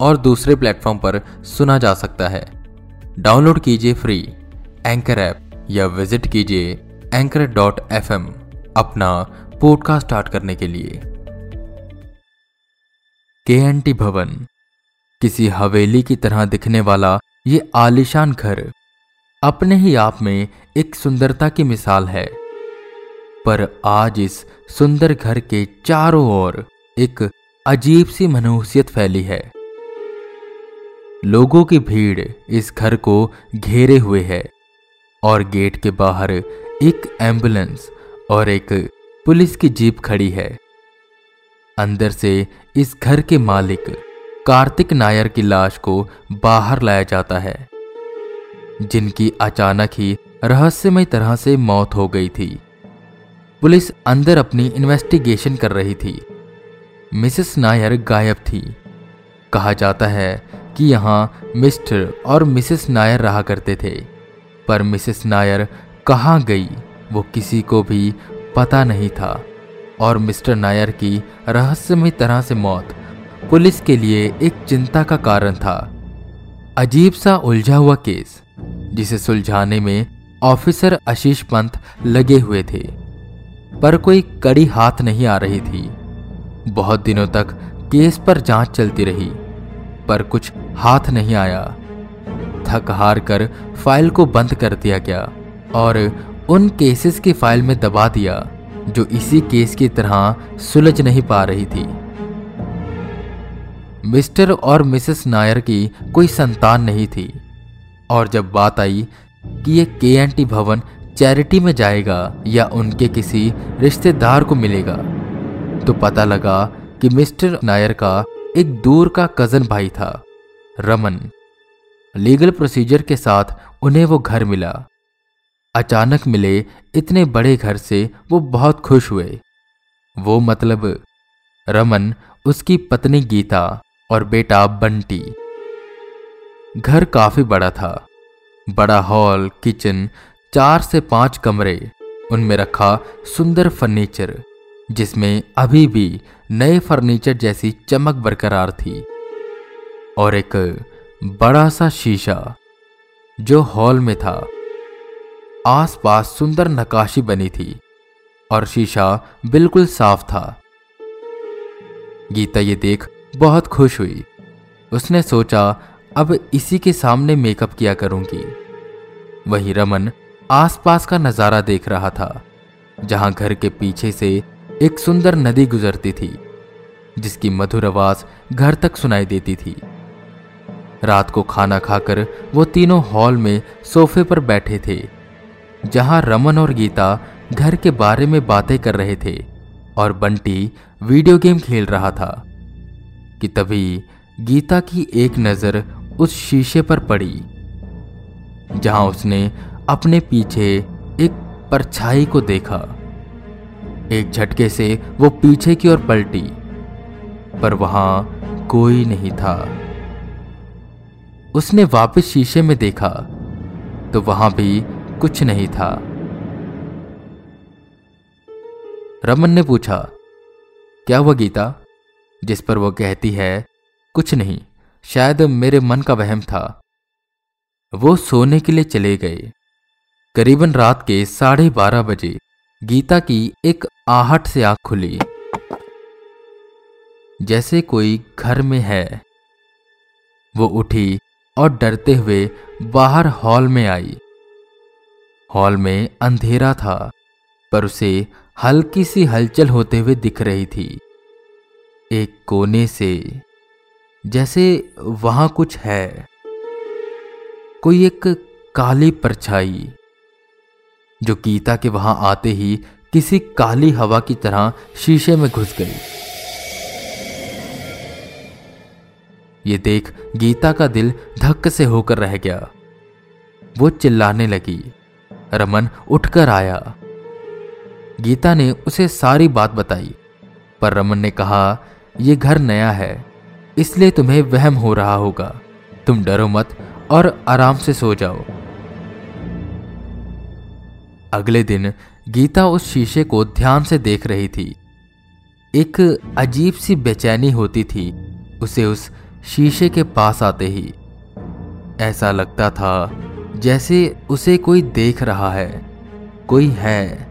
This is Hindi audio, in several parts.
और दूसरे प्लेटफॉर्म पर सुना जा सकता है। डाउनलोड कीजिए फ्री एंकर ऐप या विज़िट कीजिए एंकर डॉट एफ़ अपना पॉडकास्ट स्टार्ट करने के लिए। के भवन, किसी हवेली की तरह दिखने वाला ये आलिशान घर अपने ही आप में एक सुंदरता की मिसाल है। पर आज इस सुंदर घर के चारों ओर एक अजीब सी मनहूसियत फैली है। लोगों की भीड़ इस घर को घेरे हुए है और गेट के बाहर एक एंबुलेंस और एक पुलिस की जीप खड़ी है। अंदर से इस घर के मालिक कार्तिक नायर की लाश को बाहर लाया जाता है, जिनकी अचानक ही रहस्यमय तरह से मौत हो गई थी। पुलिस अंदर अपनी इन्वेस्टिगेशन कर रही थी। मिसेस नायर गायब थी। कहा जाता है कि यहाँ मिस्टर और मिसेस नायर रहा करते थे। पर मिसेस नायर कहाँ गई, वो किसी को भी पता नहीं था। और मिस्टर नायर की रहस्यमय तरह से मौत पुलिस के लिए एक चिंता का कारण था। अजीब सा उलझा हुआ केस, जिसे सुलझाने में ऑफिसर आशीष पंत लगे हुए थे। पर कोई कड़ी हाथ नहीं आ रही थी। बहुत दिनों तक केस पर जाँच चलती रही। पर कुछ हाथ नहीं आया। थक हार कर फ़ाइल को बंद कर दिया गया और उन केसेस की फ़ाइल में दबा दिया, जो इसी केस की तरह सुलझ नहीं पा रही थी। मिस्टर और मिसेस नायर की कोई संतान नहीं थी और जब बात आई कि ये के एन टी भवन चैरिटी में जाएगा या उनके किसी रिश्तेदार को मिलेगा तो पता लगा कि मिस्टर नायर का एक दूर का कज़न भाई था, रमन। लीगल प्रोसीजर के साथ उन्हें वो घर मिला। अचानक मिले इतने बड़े घर से वो बहुत खुश हुए। वो मतलब रमन, उसकी पत्नी गीता और बेटा बंटी। घर काफ़ी बड़ा था। बड़ा हॉल, किचन, चार से पाँच कमरे, उनमें रखा सुंदर फर्नीचर, जिसमें अभी भी नए फर्नीचर जैसी चमक बरकरार थी और एक बड़ा सा शीशा जो हॉल में था। आसपास सुंदर नकाशी बनी थी और शीशा बिल्कुल साफ़ था। गीता ये देख बहुत खुश हुई। उसने सोचा, अब इसी के सामने मेकअप किया करूँगी। वही रमन आसपास का नज़ारा देख रहा था, जहाँ घर के पीछे से एक सुंदर नदी गुजरती थी, जिसकी मधुर आवाज़ घर तक सुनाई देती थी। रात को खाना खाकर वो तीनों हॉल में सोफे पर बैठे थे, जहाँ रमन और गीता घर के बारे में बातें कर रहे थे और बंटी वीडियो गेम खेल रहा था, कि तभी गीता की एक नज़र उस शीशे पर पड़ी, जहाँ उसने अपने पीछे एक परछाई को देखा। एक झटके से वो पीछे की ओर पलटी, पर वहाँ कोई नहीं था। उसने वापस शीशे में देखा तो वहाँ भी कुछ नहीं था। रमन ने पूछा, क्या हुआ गीता? जिस पर वो कहती है, कुछ नहीं, शायद मेरे मन का वहम था। वो सोने के लिए चले गए। करीबन रात के साढ़े बारह बजे गीता की एक आहट से आँख खुली। जैसे कोई घर में है। वो उठी और डरते हुए बाहर हॉल में आई। हॉल में अंधेरा था, पर उसे हल्की सी हलचल होते हुए दिख रही थी। एक कोने से, जैसे वहाँ कुछ है। कोई एक काली परछाई जो गीता के वहाँ आते ही किसी काली हवा की तरह शीशे में घुस गई। ये देख गीता का दिल धक्क से होकर रह गया। वो चिल्लाने लगी। रमन उठकर आया। गीता ने उसे सारी बात बताई, पर रमन ने कहा यह घर नया है, इसलिए तुम्हें वहम हो रहा होगा। तुम डरो मत और आराम से सो जाओ। अगले दिन गीता उस शीशे को ध्यान से देख रही थी। एक अजीब सी बेचैनी होती थी, उसे उस शीशे के पास आते ही। ऐसा लगता था जैसे उसे कोई देख रहा है, कोई है,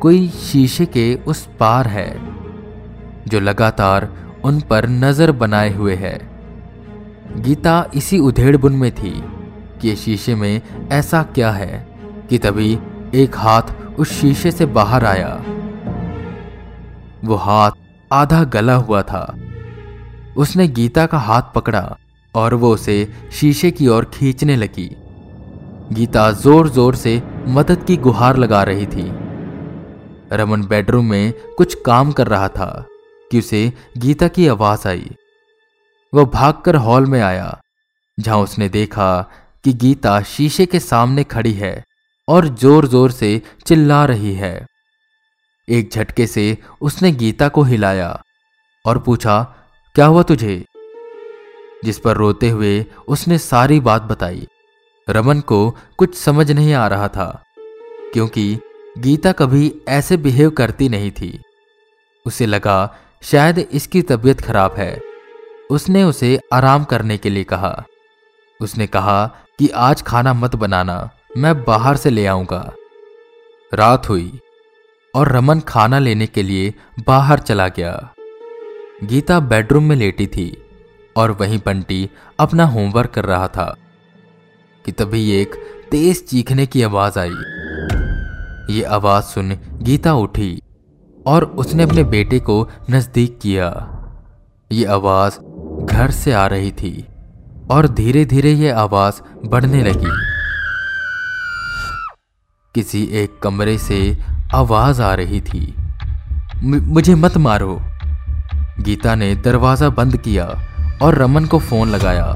कोई शीशे के उस पार है, जो लगातार उन पर नज़र बनाए हुए है। गीता इसी उधेड़बुन में थी कि शीशे में ऐसा क्या है कि तभी एक हाथ उस शीशे से बाहर आया। वो हाथ आधा गला हुआ था। उसने गीता का हाथ पकड़ा और वो उसे शीशे की ओर खींचने लगी। गीता ज़ोर ज़ोर से मदद की गुहार लगा रही थी। रमन बेडरूम में कुछ काम कर रहा था कि उसे गीता की आवाज़ आई। वह भागकर हॉल में आया, जहाँ उसने देखा कि गीता शीशे के सामने खड़ी है। और ज़ोर ज़ोर से चिल्ला रही है। एक झटके से उसने गीता को हिलाया और पूछा, क्या हुआ तुझे? जिस पर रोते हुए उसने सारी बात बताई। रमन को कुछ समझ नहीं आ रहा था, क्योंकि गीता कभी ऐसे बिहेव करती नहीं थी। उसे लगा, शायद इसकी तबीयत खराब है। उसने उसे आराम करने के लिए कहा। उसने कहा कि, आज खाना मत बनाना। मैं बाहर से ले आऊँगा। रात हुई और रमन खाना लेने के लिए बाहर चला गया। गीता बेडरूम में लेटी थी और वहीं बंटी अपना होमवर्क कर रहा था कि तभी एक तेज चीखने की आवाज़ आई। ये आवाज़ सुन गीता उठी और उसने अपने बेटे को नज़दीक किया। ये आवाज़ घर से आ रही थी और धीरे धीरे ये आवाज़ बढ़ने लगी। किसी एक कमरे से आवाज़ आ रही थी। मुझे मत मारो। गीता ने दरवाज़ा बंद किया और रमन को फ़ोन लगाया।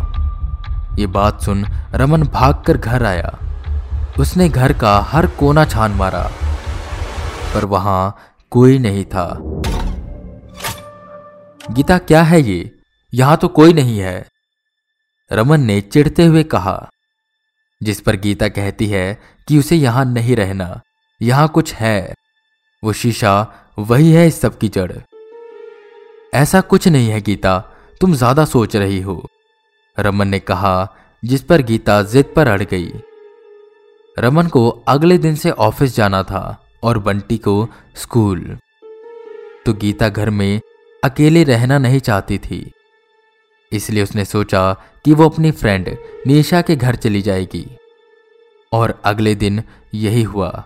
ये बात सुन रमन भागकर घर आया। उसने घर का हर कोना छान मारा, पर वहाँ कोई नहीं था। गीता, क्या है ये? यहाँ तो कोई नहीं है। रमन ने चिढ़ते हुए कहा। जिस पर गीता कहती है कि उसे यहाँ नहीं रहना, यहाँ कुछ है। वो शीशा, वही है इस सब की जड़। ऐसा कुछ नहीं है गीता, तुम ज़्यादा सोच रही हो। रमन ने कहा, जिस पर गीता जिद पर अड़ गई। रमन को अगले दिन से ऑफ़िस जाना था और बंटी को स्कूल। तो गीता घर में अकेले रहना नहीं चाहती थी। इसलिए उसने सोचा कि वो अपनी फ्रेंड निशा के घर चली जाएगी। और अगले दिन यही हुआ।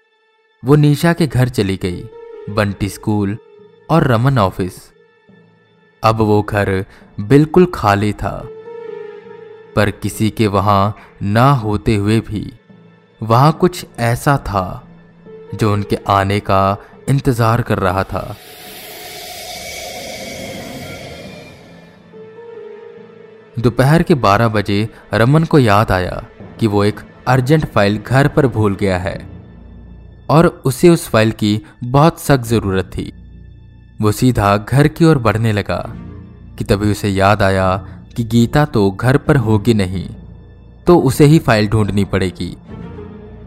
वो निशा के घर चली गई, बंटी स्कूल और रमन ऑफ़िस। अब वो घर बिल्कुल खाली था, पर किसी के वहाँ ना होते हुए भी वहाँ कुछ ऐसा था जो उनके आने का इंतज़ार कर रहा था। दोपहर के 12 बजे रमन को याद आया कि वो एक अर्जेंट फ़ाइल घर पर भूल गया है और उसे उस फ़ाइल की बहुत सख्त ज़रूरत थी। वो सीधा घर की ओर बढ़ने लगा कि तभी उसे याद आया कि गीता तो घर पर होगी नहीं तो उसे ही फ़ाइल ढूंढनी पड़ेगी।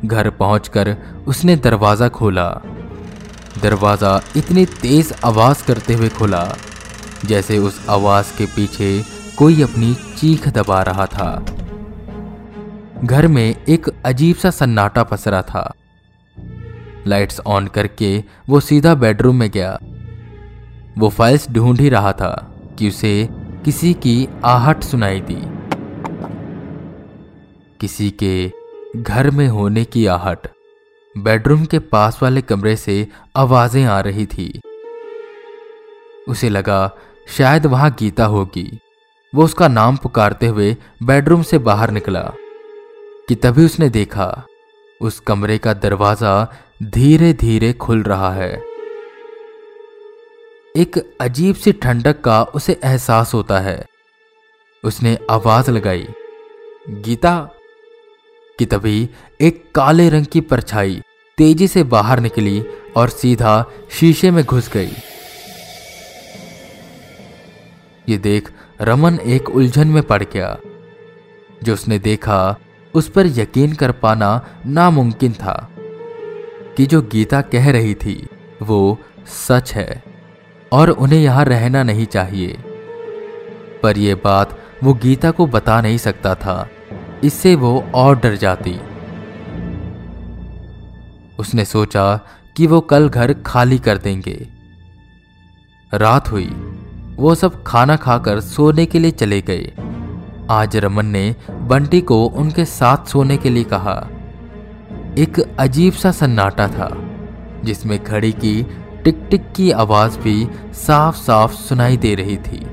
घर पहुंचकर उसने दरवाज़ा खोला। दरवाज़ा इतनी तेज आवाज़ करते हुए खोला जैसे उस आवाज़ के पीछे कोई अपनी चीख दबा रहा था। घर में एक अजीब सा सन्नाटा पसरा था। लाइट्स ऑन करके वो सीधा बेडरूम में गया। वो फाइल्स ढूंढ ही रहा था कि उसे किसी की आहट सुनाई दी। किसी के घर में होने की आहट। बेडरूम के पास वाले कमरे से आवाज़ें आ रही थी। उसे लगा शायद वहाँ गीता होगी। वो उसका नाम पुकारते हुए बेडरूम से बाहर निकला, कि तभी उसने देखा, उस कमरे का दरवाज़ा धीरे धीरे खुल रहा है। एक अजीब सी ठंडक का उसे एहसास होता है। उसने आवाज़ लगाई, गीता! कि तभी एक काले रंग की परछाई तेज़ी से बाहर निकली और सीधा शीशे में घुस गई। ये देख रमन एक उलझन में पड़ गया। जो उसने देखा, उस पर यकीन कर पाना नामुमकिन था कि जो गीता कह रही थी, वो सच है और उन्हें यहाँ रहना नहीं चाहिए। पर यह बात वो गीता को बता नहीं सकता था। इससे वो और डर जाती। उसने सोचा कि वो कल घर खाली कर देंगे। रात हुई। वो सब खाना खाकर सोने के लिए चले गए। आज रमन ने बंटी को उनके साथ सोने के लिए कहा। एक अजीब सा सन्नाटा था, जिसमें घड़ी की टिक टिक की आवाज़ भी साफ़ साफ़ सुनाई दे रही थी,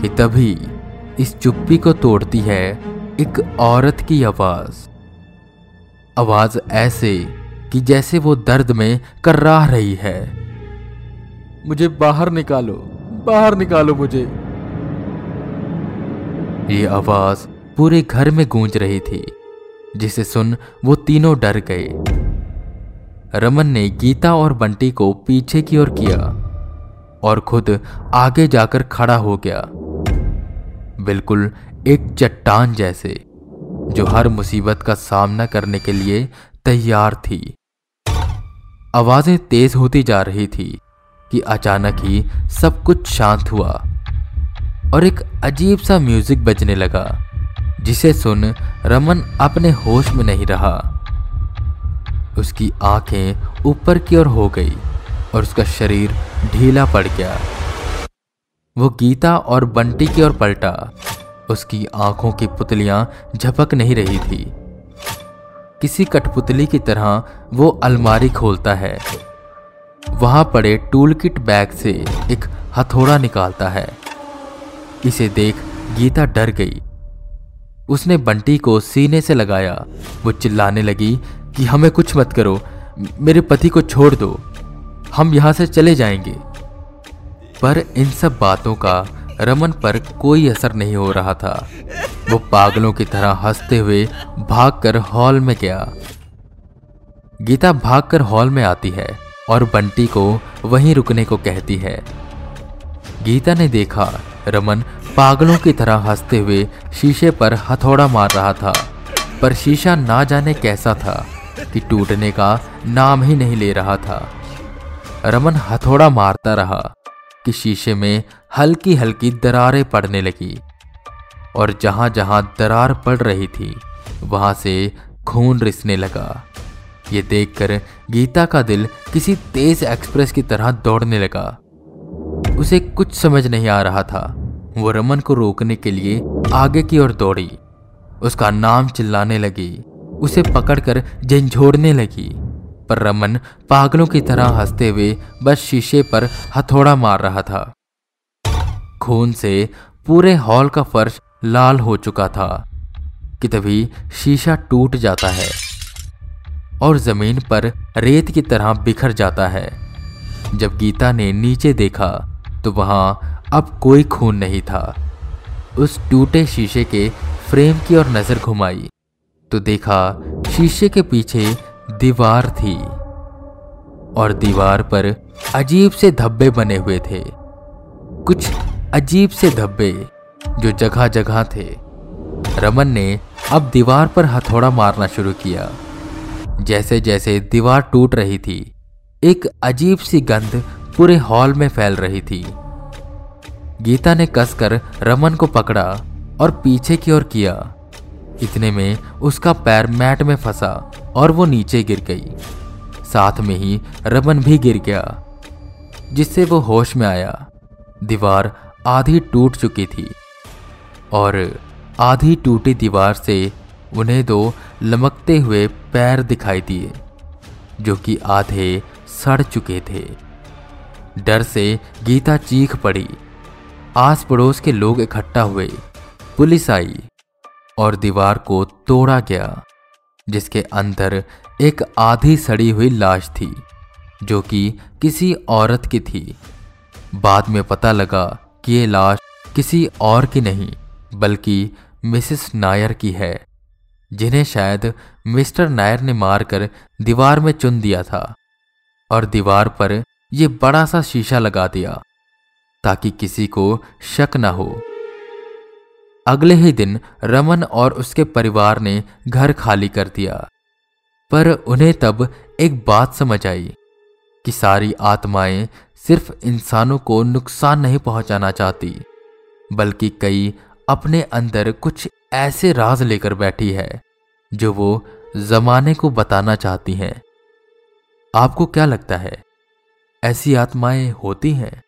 कि तभी इस चुप्पी को तोड़ती है एक औरत की आवाज़। आवाज़ ऐसे कि जैसे वो दर्द में कर्राह रही है। मुझे बाहर निकालो। बाहर निकालो मुझे। ये आवाज़ पूरे घर में गूंज रही थी, जिसे सुन वो तीनों डर गए। रमन ने गीता और बंटी को पीछे की ओर किया और खुद आगे जाकर खड़ा हो गया। बिल्कुल एक चट्टान जैसे, जो हर मुसीबत का सामना करने के लिए तैयार थी। आवाज़ें तेज होती जा रही थी। कि अचानक ही सब कुछ शांत हुआ और एक अजीब सा म्यूज़िक बजने लगा, जिसे सुन रमन अपने होश में नहीं रहा। उसकी आँखें ऊपर की ओर हो गई और उसका शरीर ढीला पड़ गया। वो गीता और बंटी की ओर पलटा। उसकी आँखों की पुतलियाँ झपक नहीं रही थी। किसी कठपुतली की तरह वो अलमारी खोलता है। वहाँ पड़े टूल किट बैग से एक हथौड़ा निकालता है। इसे देख गीता डर गई। उसने बंटी को सीने से लगाया। वो चिल्लाने लगी कि हमें कुछ मत करो, मेरे पति को छोड़ दो, हम यहाँ से चले जाएँगे। पर इन सब बातों का रमन पर कोई असर नहीं हो रहा था। वो पागलों की तरह हँसते हुए भागकर हॉल में गया। गीता भागकर हॉल में आती है। और बंटी को वहीं रुकने को कहती है। गीता ने देखा, रमन पागलों की तरह हँसते हुए शीशे पर हथौड़ा मार रहा था, पर शीशा ना जाने कैसा था कि टूटने का नाम ही नहीं ले रहा था। रमन हथौड़ा मारता रहा कि शीशे में हल्की हल्की दरारें पड़ने लगी, और जहाँ जहाँ दरार पड़ रही थी, वहाँ से खून रिसने लगा। ये देखकर गीता का दिल किसी तेज एक्सप्रेस की तरह दौड़ने लगा। उसे कुछ समझ नहीं आ रहा था। वो रमन को रोकने के लिए आगे की ओर दौड़ी। उसका नाम चिल्लाने लगी। उसे पकड़कर झंझोड़ने लगी। पर रमन पागलों की तरह हँसते हुए बस शीशे पर हथौड़ा मार रहा था। खून से पूरे हॉल का फर्श लाल हो चुका था कि तभी शीशा टूट जाता है। और ज़मीन पर रेत की तरह बिखर जाता है। जब गीता ने नीचे देखा तो वहाँ अब कोई खून नहीं था। उस टूटे शीशे के फ्रेम की ओर नज़र घुमाई तो देखा शीशे के पीछे दीवार थी और दीवार पर अजीब से धब्बे बने हुए थे। कुछ अजीब से धब्बे जो जगह जगह थे। रमन ने अब दीवार पर हथौड़ा मारना शुरू किया। जैसे जैसे दीवार टूट रही थी, एक अजीब सी गंध पूरे हॉल में फैल रही थी। गीता ने कसकर रमन को पकड़ा और पीछे की ओर किया। इतने में उसका पैर मैट में फंसा और वो नीचे गिर गई। साथ में ही रमन भी गिर गया, जिससे वो होश में आया। दीवार आधी टूट चुकी थी और आधी टूटी दीवार से उन्हें दो लमकते हुए पैर दिखाई दिए, जो कि आधे सड़ चुके थे। डर से गीता चीख पड़ी। आस पड़ोस के लोग इकट्ठा हुए। पुलिस आई और दीवार को तोड़ा गया, जिसके अंदर एक आधी सड़ी हुई लाश थी, जो कि किसी औरत की थी। बाद में पता लगा कि ये लाश किसी और की नहीं, बल्कि मिसेस नायर की है। जिन्हें शायद मिस्टर नायर ने मारकर दीवार में चुन दिया था, और दीवार पर यह बड़ा सा शीशा लगा दिया, ताकि किसी को शक न हो। अगले ही दिन रमन और उसके परिवार ने घर खाली कर दिया, पर उन्हें तब एक बात समझ आई कि सारी आत्माएँ सिर्फ़ इंसानों को नुकसान नहीं पहुंचाना चाहती, बल्कि कई अपने अंदर कुछ ऐसे राज लेकर बैठी है, जो वो जमाने को बताना चाहती हैं। आपको क्या लगता है, ऐसी आत्माएँ होती हैं?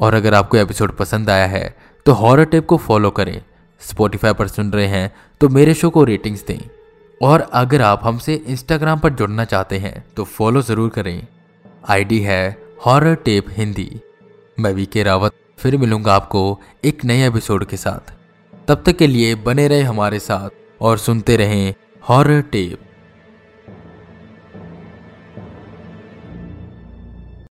और अगर आपको एपिसोड पसंद आया है तो हॉरर टेप को फॉलो करें। स्पॉटिफाई पर सुन रहे हैं तो मेरे शो को रेटिंग्स दें। और अगर आप हमसे इंस्टाग्राम पर जुड़ना चाहते हैं तो फॉलो ज़रूर करें। आईडी है हॉरर टेप हिंदी। मैं वी के रावत। फिर मिलूँगा आपको एक नए एपिसोड के साथ। तब तक के लिए बने रहे हमारे साथ और सुनते रहें हॉरर टेप